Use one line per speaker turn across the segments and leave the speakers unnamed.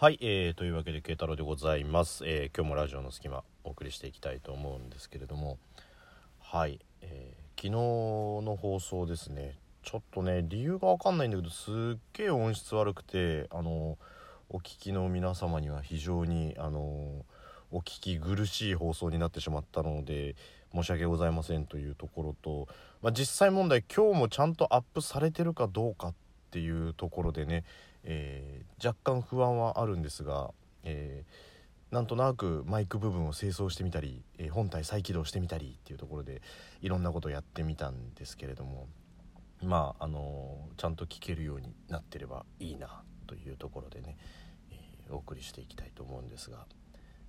はい、えー、というわけで慶太郎でございます、えー今日もラジオの隙間お送りしていきたいと思うんですけれども。はい、えー昨日の放送ですね。ちょっとね理由が分かんないんだけどすっげえ音質悪くてあのお聞きの皆様には非常にあのお聞き苦しい放送になってしまったので申し訳ございませんというところと、まあ、実際問題今日もちゃんとアップされてるかどうかってていうところでね、えー若干不安はあるんですが、えーなんとなくマイク部分を清掃してみたり、えー本体再起動してみたりっていうところでいろんなことをやってみたんですけれどもまああのちゃんと聞けるようになってればいいなというところでね、えお送りしていきたいと思うんですが。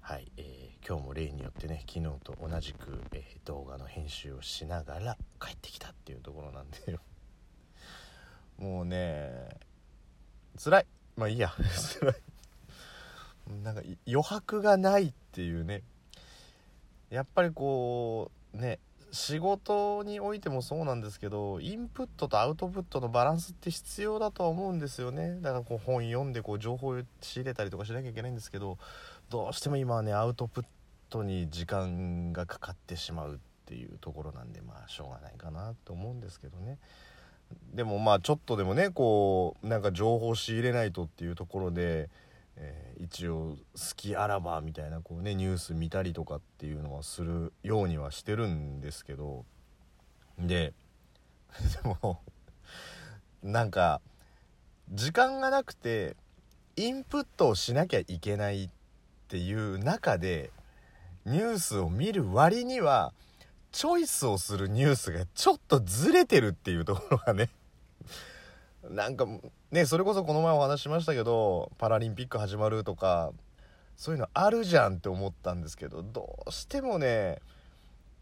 はい、えー今日も例によってね昨日と同じく、えー動画の編集をしながら帰ってきたっていうところなんでもうね辛い。まあいいや。辛い。なんか余白がないっていうね。やっぱりこうね仕事においてもそうなんですけどインプットとアウトプットのバランスって必要だとは思うんですよね。だからこう本読んでこう情報を仕入れたりとかしなきゃいけないんですけどどうしても今はねアウトプットに時間がかかってしまうっていうところなんでまあしょうがないかなと思うんですけどね。でもまあちょっとでもねこうなんか情報仕入れないとっていうところで、えー一応好きあらばみたいなこうねニュース見たりとかっていうのはするようにはしてるんですけどで でもなんか時間がなくてインプットをしなきゃいけないっていう中でニュースを見る割にはチョイスをするニュースがちょっとずれてるっていうところがね。なんかねそれこそこの前お話しましたけどパラリンピック始まるとかそういうのあるじゃんって思ったんですけどどうしてもね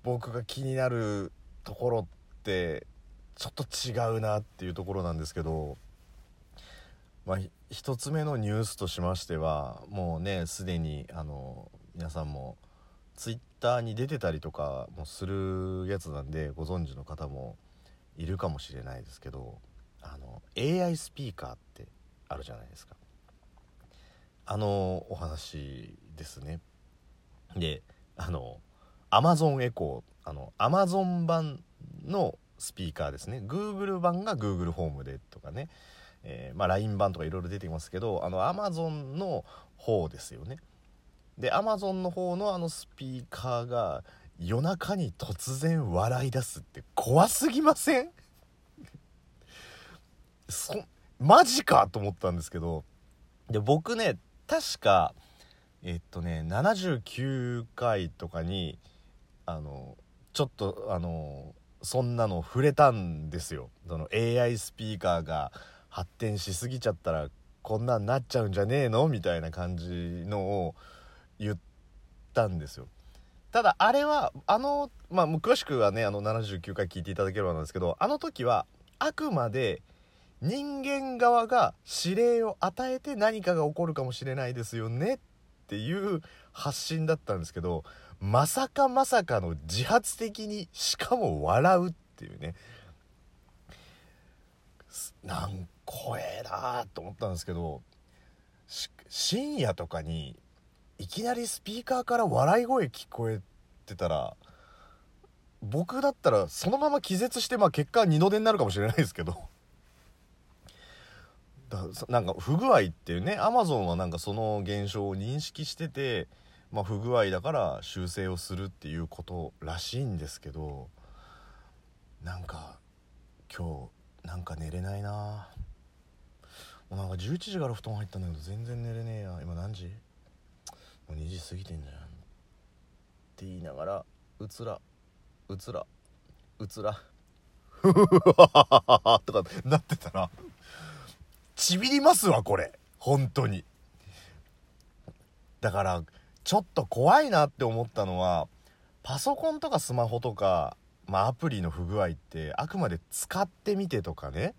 僕が気になるところってちょっと違うなっていうところなんですけどまあ一つ目のニュースとしましてはもうねすでにあの皆さんもツイッターに出てたりとかもするやつなんでご存知の方もいるかもしれないですけどあの AI スピーカーってあるじゃないですか。あのお話ですね。であの Amazon エコーあの Amazon 版のスピーカーですね。Google 版が Google ホームでとかね、えーまあ、LINE 版とかいろいろ出てますけどあの Amazon の方ですよね。で Amazon の方のあのスピーカーが夜中に突然笑い出すって怖すぎません？そマジかと思ったんですけど。で僕ね確かえっとね79回とかにあのちょっとあのそんなの触れたんですよ。その AI スピーカーが発展しすぎちゃったらこんなんなっちゃうんじゃねえの？みたいな感じのを言ったんですよ。ただあれはあのまあ詳しくはねあの79回聞いていただければなんですけどあの時はあくまで人間側が指令を与えて何かが起こるかもしれないですよねっていう発信だったんですけどまさかまさかの自発的にしかも笑うっていうね。すなん怖えなと思ったんですけど深夜とかにいきなりスピーカーから笑い声聞こえてたら僕だったらそのまま気絶して、まあ、結果二度手になるかもしれないですけど。だなんか不具合っていうねアマゾンはなんかその現象を認識してて、まあ、不具合だから修正をするっていうことらしいんですけどなんか今日なんか寝れないな。もうなんか11時から布団入ったんだけど全然寝れねえや。今何時？もう2時過ぎてんじゃんって言いながらうつらうつらうつら。ふふふとかなってたらちびりますわこれ。本当に。だからちょっと怖いなって思ったのはパソコンとかスマホとか、まあ、アプリの不具合ってあくまで使ってみてとかね。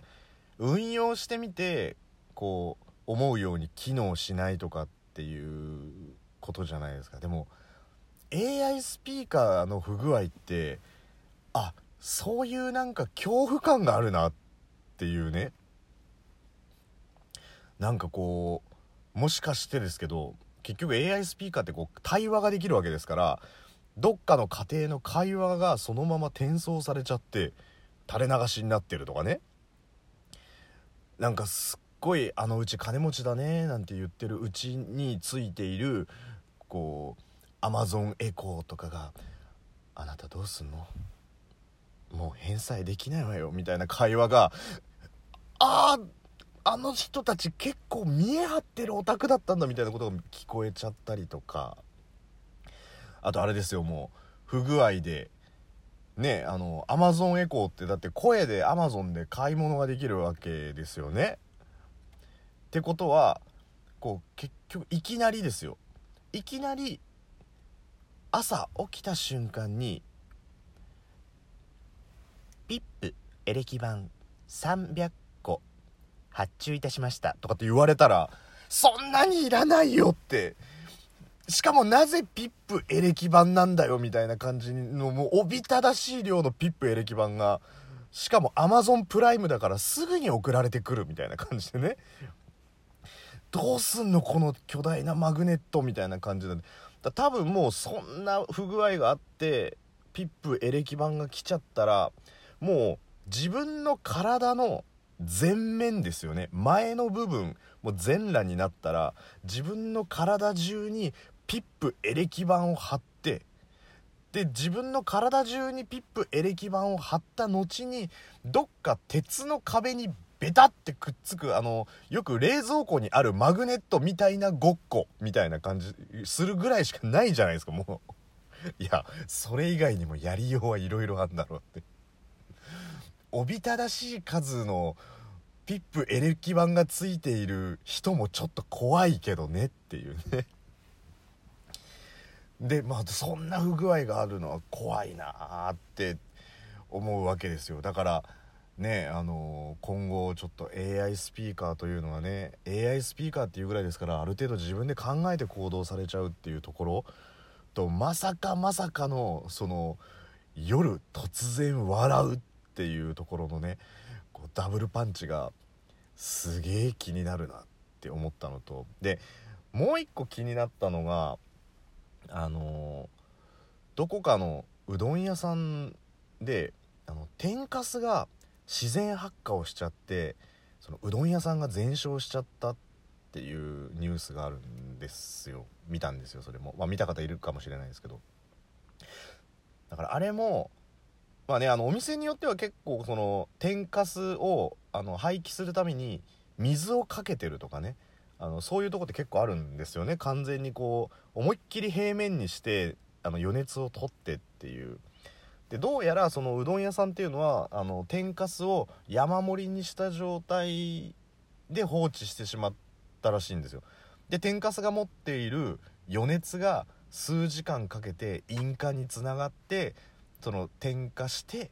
運用してみてこう思うように機能しないとかっていうことじゃないですか。でも AI スピーカーの不具合ってあそういうなんか恐怖感があるなっていうね。なんかこうもしかしてですけど結局 AI スピーカーってこう対話ができるわけですからどっかの家庭の会話がそのまま転送されちゃって垂れ流しになってるとかね。なんかすっごいあのうち金持ちだねなんて言ってるうちについているこうアマゾンエコーとかが「あなたどうすんのもう返済できないわよ」みたいな会話がああの人たち結構見え張ってるオタクだったんだみたいなことが聞こえちゃったりとか。あとあれですよもう不具合でねあのアマゾンエコーってだって声でアマゾンで買い物ができるわけですよね。ってことはこう結局いきなりですよ。いきなり朝起きた瞬間に「ピップエレキ板300個発注いたしました」とかって言われたらそんなにいらないよって。しかもなぜピップエレキ板なんだよみたいな感じのもうおびただしい量のピップエレキ板がしかも Amazon プライムだからすぐに送られてくるみたいな感じでね。どうすんのこの巨大なマグネットみたいな感じで。だ多分もうそんな不具合があってピップエレキ板が来ちゃったらもう自分の体の前面ですよね。前の部分もう全裸になったら自分の体中にピップエレキ板を貼ってで自分の体中にピップエレキ板を貼った後にどっか鉄の壁にベタってくっつくあのよく冷蔵庫にあるマグネットみたいなごっこみたいな感じするぐらいしかないじゃないですかもう。いやそれ以外にもやりようはいろいろあるんだろうって。おびただしい数のピップエレキ板がついている人もちょっと怖いけどねっていうね。でまあそんな不具合があるのは怖いなって思うわけですよ。だからねあの今後ちょっと AI スピーカーというのはね AI スピーカーっていうぐらいですからある程度自分で考えて行動されちゃうっていうところ。とまさかまさかのその夜突然笑うっていうところのねこうダブルパンチがすげえ気になるなって思ったのと。でもう一個気になったのがあのどこかのうどん屋さんであの天かすが自然発火をしちゃってそのうどん屋さんが全焼しちゃったっていうニュースがあるんですよ。見たんですよそれも、まあ、見た方いるかもしれないですけど。だからあれもまあねあのお店によっては結構その天かすをあの廃棄するために水をかけてるとかねあのそういうとこって結構あるんですよね。完全にこう思いっきり平面にしてあの余熱を取ってっていう。でどうやらそのうどん屋さんっていうのはあの天かすを山盛りにした状態で放置してしまったらしいんですよ。で天かすが持っている余熱が数時間かけて引火につながってその点火して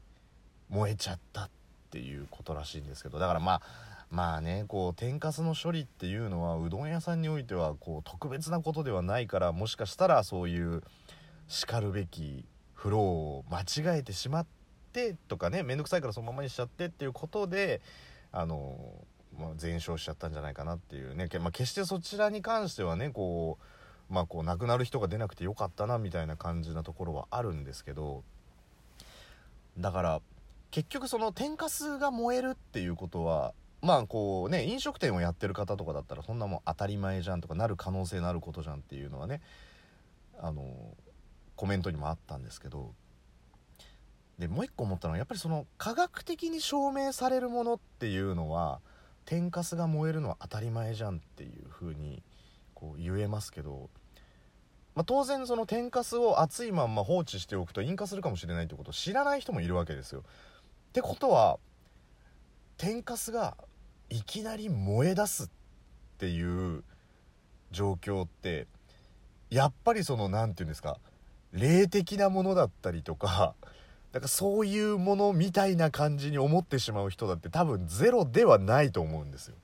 燃えちゃったっていうことらしいんですけど。だからまあまあねこう天かすの処理っていうのはうどん屋さんにおいてはこう特別なことではないからもしかしたらそういうしかるべきフローを間違えてしまってとかね面倒くさいからそのままにしちゃってっていうことであの、まあ、全焼しちゃったんじゃないかなっていうね、まあ、決してそちらに関してはねこうまあこう亡くなる人が出なくてよかったなみたいな感じなところはあるんですけどだから結局その天かすが燃えるっていうことはまあこうね飲食店をやってる方とかだったらそんなもん当たり前じゃんとかなる可能性のあることじゃんっていうのはねあのコメントにもあったんですけどでもう一個思ったのはやっぱりその科学的に証明されるものっていうのは天かすが燃えるのは当たり前じゃんっていう風にこう言えますけど、まあ、当然その天かすを熱いまんま放置しておくと引火するかもしれないってことを知らない人もいるわけですよ。ってことは天かすがいきなり燃え出すっていう状況ってやっぱりその何て言うんですか霊的なものだったりとか だかそういうものみたいな感じに思ってしまう人だって多分ゼロではないと思うんですよ。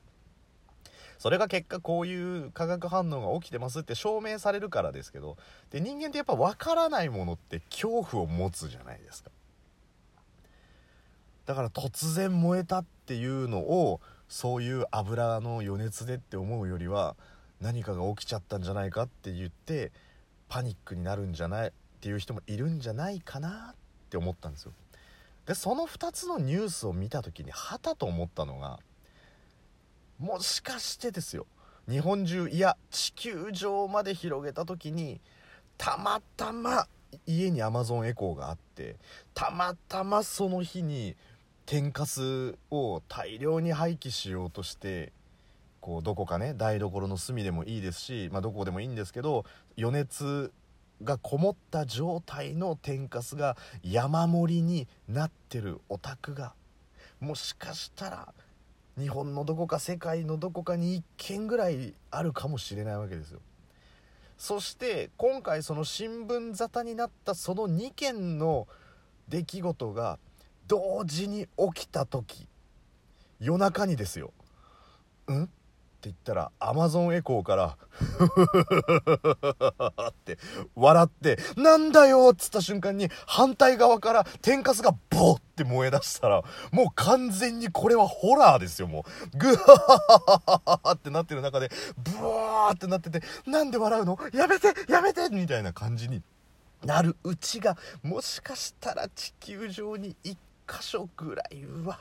それが結果こういう化学反応が起きてますって証明されるからですけどで人間ってやっぱ分からないものって恐怖を持つじゃないですかだから突然燃えたっていうのをそういう油の余熱でって思うよりは何かが起きちゃったんじゃないかって言ってパニックになるんじゃないっていう人もいるんじゃないかなって思ったんですよ。でその2つのニュースを見た時にはたと思ったのがもしかしてですよ。日本中いや地球上まで広げた時にたまたま家に Amazon エコーがあってたまたまその日に天かすを大量に廃棄しようとしてこうどこかね台所の隅でもいいですし、まあ、どこでもいいんですけど余熱がこもった状態の天かすが山盛りになってるお宅がもしかしたら日本のどこか世界のどこかに1軒ぐらいあるかもしれないわけですよそして今回その新聞沙汰になったその2件の出来事が同時に起きた時夜中にですよ「ん?」言ったらアマゾンエコーからって笑って「なんだよ!」っつった瞬間に反対側から天かすがボーって燃え出したらもう完全にこれはホラーですよもう。グワーってなってる中でブワーってなっててなんで笑うの？やめてやめて！みたいな感じになるうちがもしかしたら地球上に1箇所ぐらいは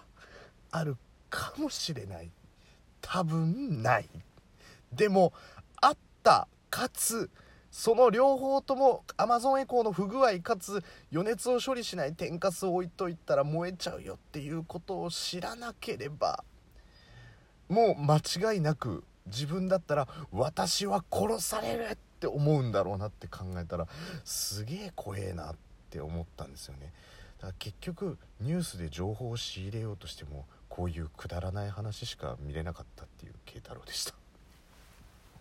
あるかもしれない。多分ない。でもあったかつその両方とも Amazon エコーの不具合かつ余熱を処理しない天かすを置いといたら燃えちゃうよっていうことを知らなければもう間違いなく自分だったら私は殺されるって思うんだろうなって考えたらすげえ怖えなって思ったんですよね。だから結局ニュースで情報を仕入れようとしてもこういうくだらない話しか見れなかったっていう慶太郎でした。